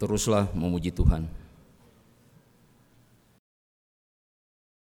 Teruslah memuji Tuhan.